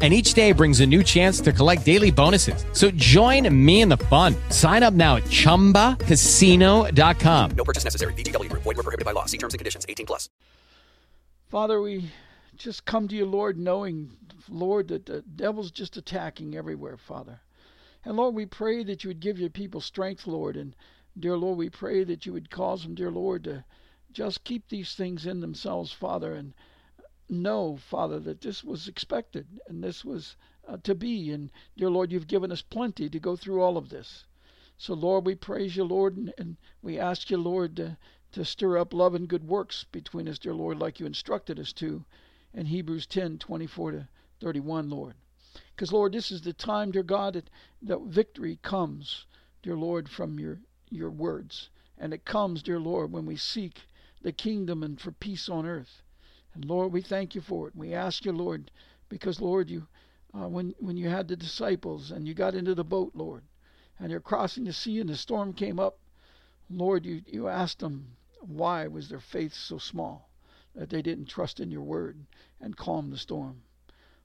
And each day brings a new chance to collect daily bonuses. So join me in the fun. Sign up now at chumbacasino.com. No purchase necessary. VGW Group. Void were prohibited by law. See terms and conditions. 18 plus. Father, we just come to you, Lord, knowing, Lord, that the devil's just attacking everywhere, Father. And Lord, we pray that you would give your people strength, Lord. And dear Lord, we pray that you would cause them, dear Lord, to just keep these things in themselves, Father, and know, Father, that this was expected and this was uh, to be. And dear Lord, you've given us plenty to go through all of this. So, Lord, we praise you, Lord, and, and we ask you, Lord, to, to stir up love and good works between us, dear Lord, like you instructed us to in Hebrews 10 24 to 31, Lord. Because, Lord, this is the time, dear God, that, that victory comes, dear Lord, from your, your words. And it comes, dear Lord, when we seek the kingdom and for peace on earth. And Lord, we thank you for it. We ask you, Lord, because, Lord, you uh, when, when you had the disciples and you got into the boat, Lord, and you're crossing the sea and the storm came up, Lord, you, you asked them why was their faith so small that they didn't trust in your word and calm the storm.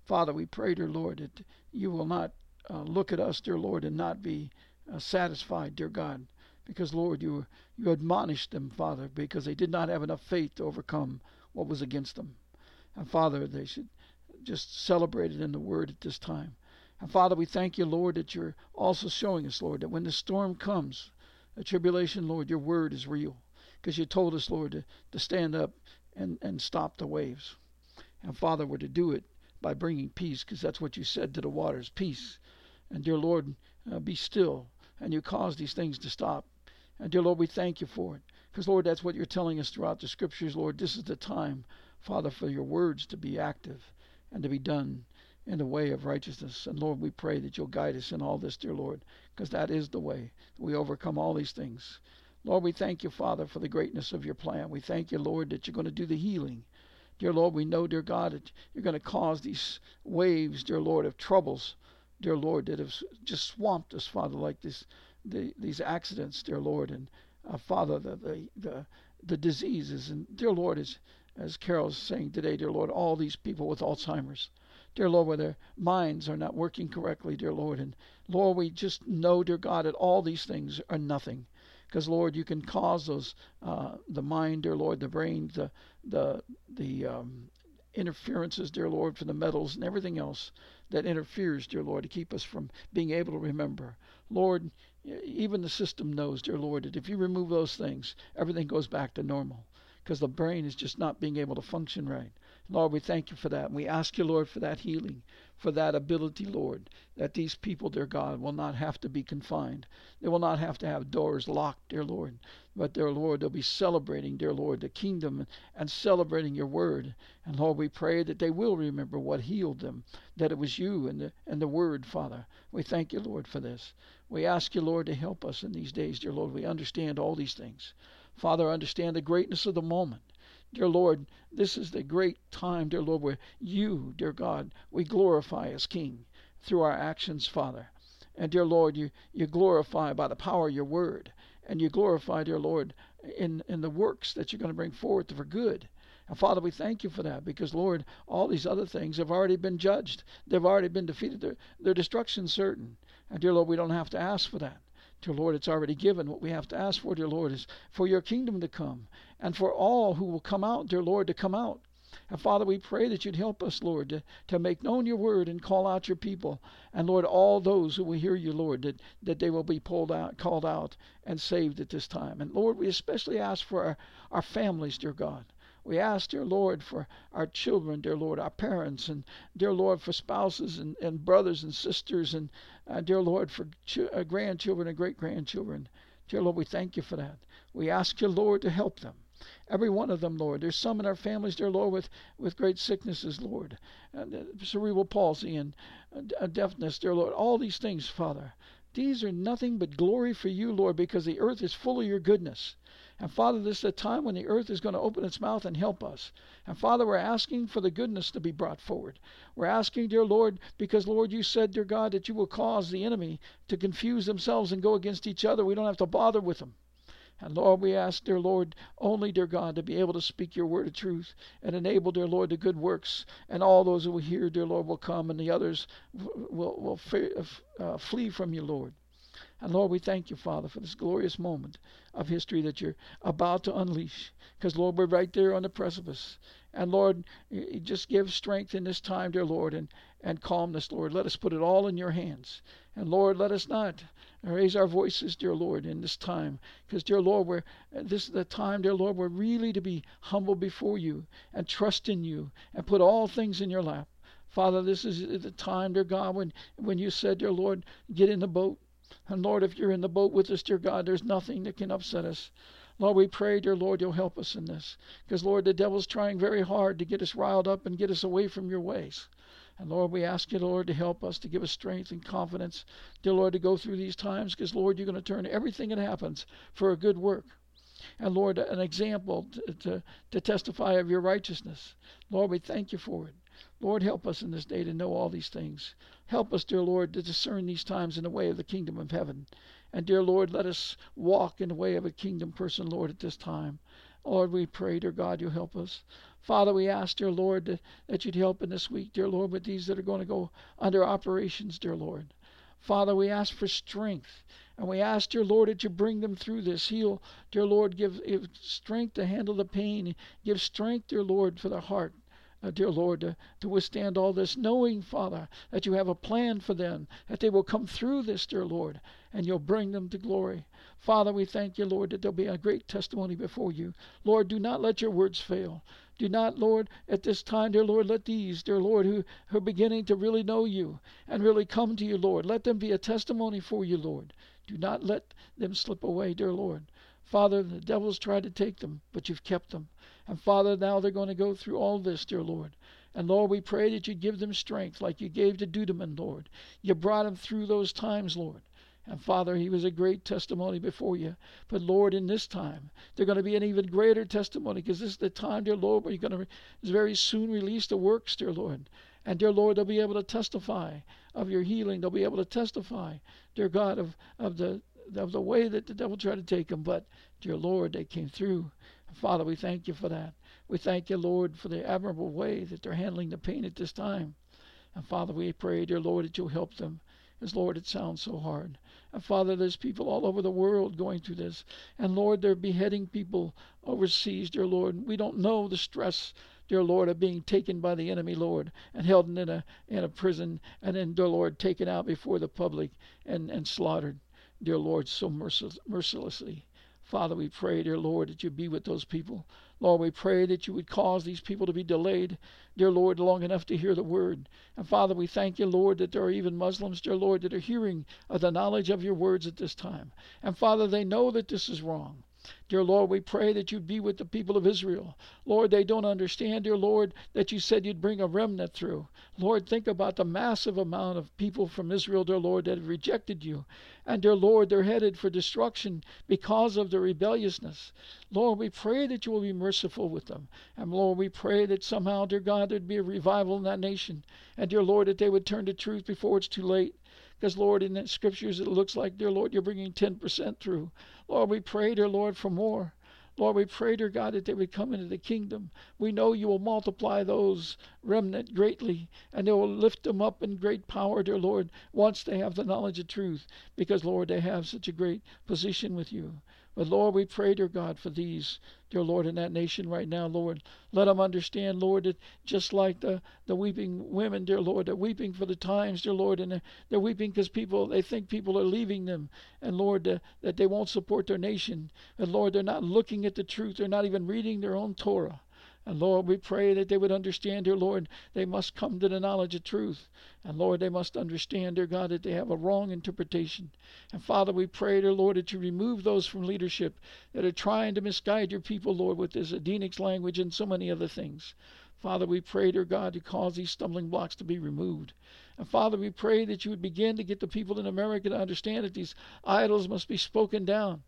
Father, we pray, dear Lord, that you will not uh, look at us, dear Lord, and not be uh, satisfied, dear God, because, Lord, you, you admonished them, Father, because they did not have enough faith to overcome what was against them. And, Father, they should just celebrate it in the word at this time. And, Father, we thank you, Lord, that you're also showing us, Lord, that when the storm comes, the tribulation, Lord, your word is real. Because you told us, Lord, to, to stand up and, and stop the waves. And Father, we're to do it by bringing peace, because that's what you said to the waters peace. And dear Lord, uh, be still. And you cause these things to stop. And dear Lord, we thank you for it. Because, Lord, that's what you're telling us throughout the scriptures, Lord. This is the time, Father, for your words to be active and to be done in the way of righteousness. And Lord, we pray that you'll guide us in all this, dear Lord, because that is the way we overcome all these things. Lord, we thank you, Father, for the greatness of your plan. We thank you, Lord, that you're going to do the healing. Dear Lord, we know, dear God, that you're going to cause these waves, dear Lord, of troubles, dear Lord, that have just swamped us, Father, like this, the, these accidents, dear Lord, and uh, Father, the, the, the, the diseases. And dear Lord, as, as Carol's saying today, dear Lord, all these people with Alzheimer's, dear Lord, where their minds are not working correctly, dear Lord. And Lord, we just know, dear God, that all these things are nothing. Because Lord, you can cause those uh, the mind, dear Lord, the brain, the the the um, interferences, dear Lord, from the metals and everything else that interferes, dear Lord, to keep us from being able to remember. Lord, even the system knows, dear Lord, that if you remove those things, everything goes back to normal because the brain is just not being able to function right. Lord, we thank you for that. And we ask you, Lord, for that healing, for that ability, Lord, that these people, dear God, will not have to be confined. They will not have to have doors locked, dear Lord. But, dear Lord, they'll be celebrating, dear Lord, the kingdom and celebrating your word. And, Lord, we pray that they will remember what healed them, that it was you and the, and the word, Father. We thank you, Lord, for this. We ask you, Lord, to help us in these days, dear Lord. We understand all these things. Father, understand the greatness of the moment. Dear Lord, this is the great time, dear Lord, where you, dear God, we glorify as King through our actions, Father. And dear Lord, you, you glorify by the power of your word. And you glorify, dear Lord, in, in the works that you're going to bring forth for good. And Father, we thank you for that because, Lord, all these other things have already been judged. They've already been defeated. Their, their destruction certain. Dear Lord, we don't have to ask for that. Dear Lord, it's already given. What we have to ask for, dear Lord, is for your kingdom to come and for all who will come out, dear Lord, to come out. And Father, we pray that you'd help us, Lord, to, to make known your word and call out your people. And Lord, all those who will hear you, Lord, that, that they will be pulled out, called out, and saved at this time. And Lord, we especially ask for our, our families, dear God. We ask, dear Lord, for our children, dear Lord, our parents, and dear Lord, for spouses and, and brothers and sisters, and uh, dear Lord, for ch- uh, grandchildren and great grandchildren. Dear Lord, we thank you for that. We ask you, Lord, to help them. Every one of them, Lord. There's some in our families, dear Lord, with, with great sicknesses, Lord, and uh, cerebral palsy and uh, deafness, dear Lord. All these things, Father. These are nothing but glory for you, Lord, because the earth is full of your goodness. And Father, this is a time when the earth is going to open its mouth and help us. And Father, we're asking for the goodness to be brought forward. We're asking, dear Lord, because Lord, you said, dear God, that you will cause the enemy to confuse themselves and go against each other. We don't have to bother with them. And Lord, we ask, dear Lord, only, dear God, to be able to speak your word of truth and enable, dear Lord, the good works. And all those who will hear, dear Lord, will come, and the others will, will uh, flee from you, Lord. And Lord, we thank you, Father, for this glorious moment of history that you're about to unleash. Because, Lord, we're right there on the precipice. And Lord, just give strength in this time, dear Lord, and, and calmness, Lord. Let us put it all in your hands. And Lord, let us not raise our voices, dear Lord, in this time. Because, dear Lord, we're, this is the time, dear Lord, we're really to be humble before you and trust in you and put all things in your lap. Father, this is the time, dear God, when, when you said, dear Lord, get in the boat and Lord, if you're in the boat with us, dear God, there's nothing that can upset us. Lord, we pray, dear Lord, you'll help us in this. Because, Lord, the devil's trying very hard to get us riled up and get us away from your ways. And Lord, we ask you, Lord, to help us, to give us strength and confidence, dear Lord, to go through these times. Because, Lord, you're going to turn everything that happens for a good work. And Lord, an example to, to, to testify of your righteousness. Lord, we thank you for it. Lord, help us in this day to know all these things. Help us, dear Lord, to discern these times in the way of the kingdom of heaven. And, dear Lord, let us walk in the way of a kingdom person, Lord, at this time. Lord, we pray, dear God, you help us. Father, we ask, dear Lord, that, you'd help in this week, dear Lord, with these that are going to go under operations, dear Lord. Father, we ask for strength. And we ask, dear Lord, that you bring them through this. Heal, dear Lord, give, give strength to handle the pain. Give strength, dear Lord, for the heart uh, dear Lord, to, to withstand all this, knowing, Father, that you have a plan for them, that they will come through this, dear Lord, and you'll bring them to glory. Father, we thank you, Lord, that there'll be a great testimony before you. Lord, do not let your words fail. Do not, Lord, at this time, dear Lord, let these, dear Lord, who, who are beginning to really know you and really come to you, Lord, let them be a testimony for you, Lord. Do not let them slip away, dear Lord. Father, the devil's tried to take them, but you've kept them. And Father, now they're going to go through all this, dear Lord. And Lord, we pray that you give them strength like you gave to Dudaman, Lord. You brought him through those times, Lord. And Father, he was a great testimony before you. But Lord, in this time, they're going to be an even greater testimony because this is the time, dear Lord, where you're going to very soon release the works, dear Lord. And dear Lord, they'll be able to testify of your healing. They'll be able to testify, dear God, of, of the of the way that the devil tried to take them. But dear Lord, they came through. Father, we thank you for that. We thank you, Lord, for the admirable way that they're handling the pain at this time. And Father, we pray, dear Lord, that you'll help them. As Lord, it sounds so hard. And Father, there's people all over the world going through this. And Lord, they're beheading people overseas, dear Lord. We don't know the stress, dear Lord, of being taken by the enemy, Lord, and held in a in a prison, and then, dear Lord, taken out before the public and, and slaughtered, dear Lord, so mercilessly. Father, we pray, dear Lord, that you be with those people. Lord, we pray that you would cause these people to be delayed, dear Lord, long enough to hear the word. And Father, we thank you, Lord, that there are even Muslims, dear Lord, that are hearing of the knowledge of your words at this time. And Father, they know that this is wrong. Dear Lord, we pray that you'd be with the people of Israel. Lord, they don't understand, dear Lord, that you said you'd bring a remnant through. Lord, think about the massive amount of people from Israel, dear Lord, that have rejected you. And, dear Lord, they're headed for destruction because of their rebelliousness. Lord, we pray that you will be merciful with them. And, Lord, we pray that somehow, dear God, there'd be a revival in that nation. And, dear Lord, that they would turn to truth before it's too late. Because, Lord, in the scriptures, it looks like, dear Lord, you're bringing 10% through. Lord, we pray, dear Lord, for more. Lord, we pray, dear God, that they would come into the kingdom. We know you will multiply those remnant greatly, and they will lift them up in great power, dear Lord, once they have the knowledge of truth, because, Lord, they have such a great position with you. But Lord, we pray, dear God, for these, dear Lord, in that nation right now, Lord. Let them understand, Lord, that just like the, the weeping women, dear Lord, they're weeping for the times, dear Lord, and they're, they're weeping because people, they think people are leaving them, and Lord, uh, that they won't support their nation. And Lord, they're not looking at the truth, they're not even reading their own Torah. And Lord, we pray that they would understand, dear Lord, they must come to the knowledge of truth. And Lord, they must understand, dear God, that they have a wrong interpretation. And Father, we pray, dear Lord, that you remove those from leadership that are trying to misguide your people, Lord, with this Adenics language and so many other things. Father, we pray, dear God, to cause these stumbling blocks to be removed. And Father, we pray that you would begin to get the people in America to understand that these idols must be spoken down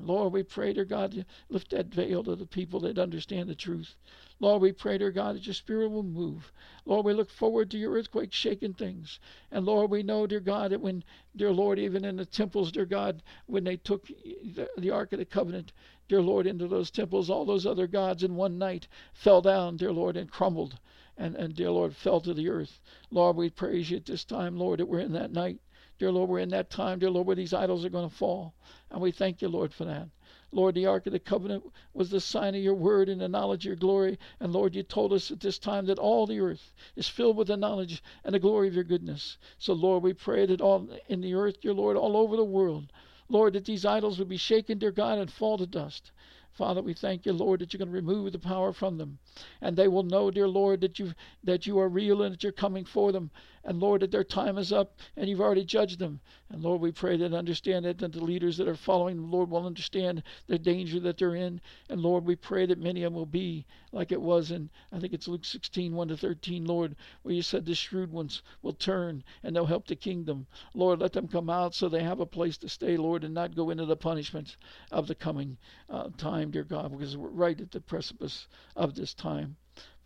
Lord, we pray, dear God, you lift that veil to the people that understand the truth. Lord, we pray, dear God, that your spirit will move. Lord, we look forward to your earthquake shaking things. And Lord, we know, dear God, that when, dear Lord, even in the temples, dear God, when they took the, the Ark of the Covenant, dear Lord, into those temples, all those other gods in one night fell down, dear Lord, and crumbled. And, and dear Lord, fell to the earth. Lord, we praise you at this time, Lord, that we're in that night. Dear Lord, we're in that time, dear Lord, where these idols are going to fall. And we thank you, Lord, for that. Lord, the Ark of the Covenant was the sign of your word and the knowledge of your glory. And Lord, you told us at this time that all the earth is filled with the knowledge and the glory of your goodness. So, Lord, we pray that all in the earth, dear Lord, all over the world, Lord, that these idols would be shaken, dear God, and fall to dust. Father, we thank you, Lord, that you're going to remove the power from them. And they will know, dear Lord, that you that you are real and that you're coming for them. And Lord, that their time is up and you've already judged them. And Lord, we pray that understand it, that the leaders that are following the Lord will understand the danger that they're in. And Lord, we pray that many of them will be like it was in, I think it's Luke 16, 1 to 13, Lord, where you said the shrewd ones will turn and they'll help the kingdom. Lord, let them come out so they have a place to stay, Lord, and not go into the punishments of the coming uh, time, dear God, because we're right at the precipice of this time.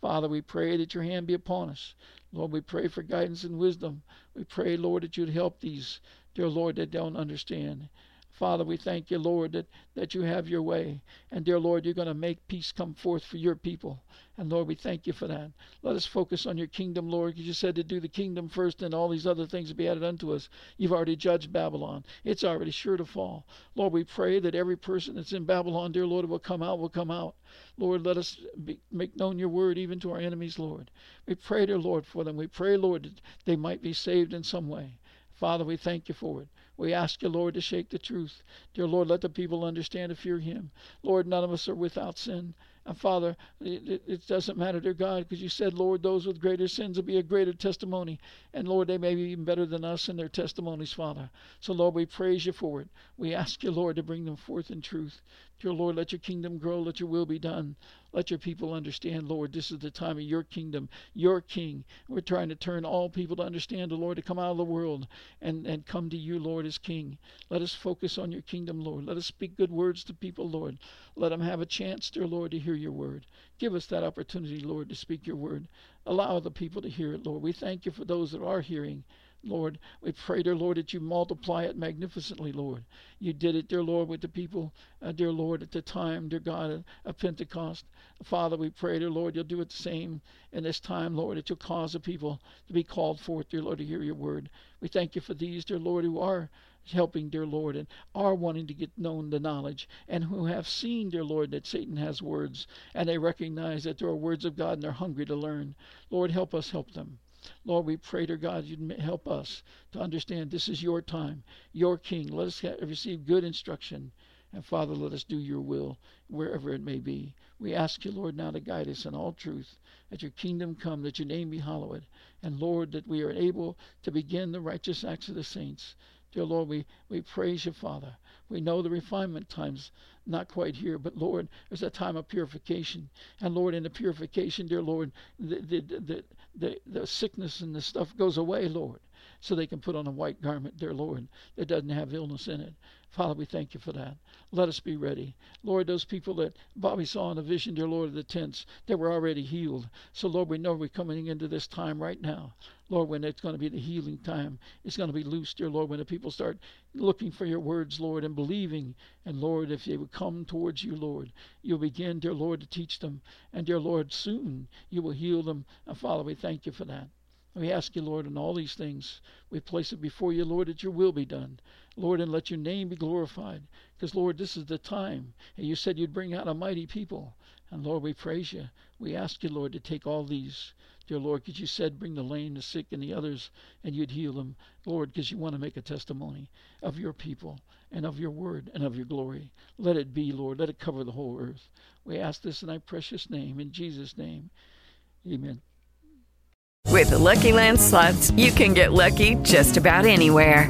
Father, we pray that your hand be upon us. Lord, we pray for guidance and wisdom. We pray, Lord, that you'd help these, dear Lord, that don't understand. Father, we thank you, Lord, that, that you have your way. And dear Lord, you're going to make peace come forth for your people. And Lord, we thank you for that. Let us focus on your kingdom, Lord, because you said to do the kingdom first and all these other things will be added unto us. You've already judged Babylon. It's already sure to fall. Lord, we pray that every person that's in Babylon, dear Lord, will come out, will come out. Lord, let us be, make known your word even to our enemies, Lord. We pray, dear Lord, for them. We pray, Lord, that they might be saved in some way. Father, we thank you for it. We ask you, Lord, to shake the truth. Dear Lord, let the people understand to fear him. Lord, none of us are without sin. And Father, it, it, doesn't matter, dear God, because you said, Lord, those with greater sins will be a greater testimony. And Lord, they may be even better than us in their testimonies, Father. So, Lord, we praise you for it. We ask you, Lord, to bring them forth in truth. Dear Lord, let your kingdom grow, let your will be done. Let your people understand, Lord, this is the time of your kingdom, your king. We're trying to turn all people to understand the Lord, to come out of the world and, and come to you, Lord, as king. Let us focus on your kingdom, Lord. Let us speak good words to people, Lord. Let them have a chance, dear Lord, to hear your word. Give us that opportunity, Lord, to speak your word. Allow the people to hear it, Lord. We thank you for those that are hearing. Lord. We pray, dear Lord, that you multiply it magnificently, Lord. You did it, dear Lord, with the people, uh, dear Lord, at the time, dear God, of Pentecost. Father, we pray, dear Lord, you'll do it the same in this time, Lord, that you'll cause the people to be called forth, dear Lord, to hear your word. We thank you for these, dear Lord, who are helping, dear Lord, and are wanting to get known the knowledge, and who have seen, dear Lord, that Satan has words, and they recognize that there are words of God and they're hungry to learn. Lord, help us help them. Lord, we pray to God you'd help us to understand this is your time, your King. Let us receive good instruction. And Father, let us do your will wherever it may be. We ask you, Lord, now to guide us in all truth, that your kingdom come, that your name be hallowed. And Lord, that we are able to begin the righteous acts of the saints. Dear Lord, we, we praise you, Father. We know the refinement time's not quite here, but Lord, there's a time of purification. And Lord, in the purification, dear Lord, the, the, the, the, the sickness and the stuff goes away, Lord, so they can put on a white garment, dear Lord, that doesn't have illness in it. Father, we thank you for that. Let us be ready. Lord, those people that Bobby saw in the vision, dear Lord, of the tents, they were already healed. So, Lord, we know we're coming into this time right now. Lord, when it's going to be the healing time, it's going to be loose, dear Lord, when the people start looking for your words, Lord, and believing. And Lord, if they would come towards you, Lord, you'll begin, dear Lord, to teach them. And dear Lord, soon you will heal them. And Father, we thank you for that. We ask you, Lord, in all these things, we place it before you, Lord, that your will be done. Lord, and let your name be glorified. Because, Lord, this is the time. And you said you'd bring out a mighty people. And, Lord, we praise you. We ask you, Lord, to take all these. Dear Lord, because you said bring the lame, the sick, and the others, and you'd heal them. Lord, because you want to make a testimony of your people and of your word and of your glory. Let it be, Lord. Let it cover the whole earth. We ask this in thy precious name, in Jesus' name. Amen. With the Lucky Land slots, you can get lucky just about anywhere.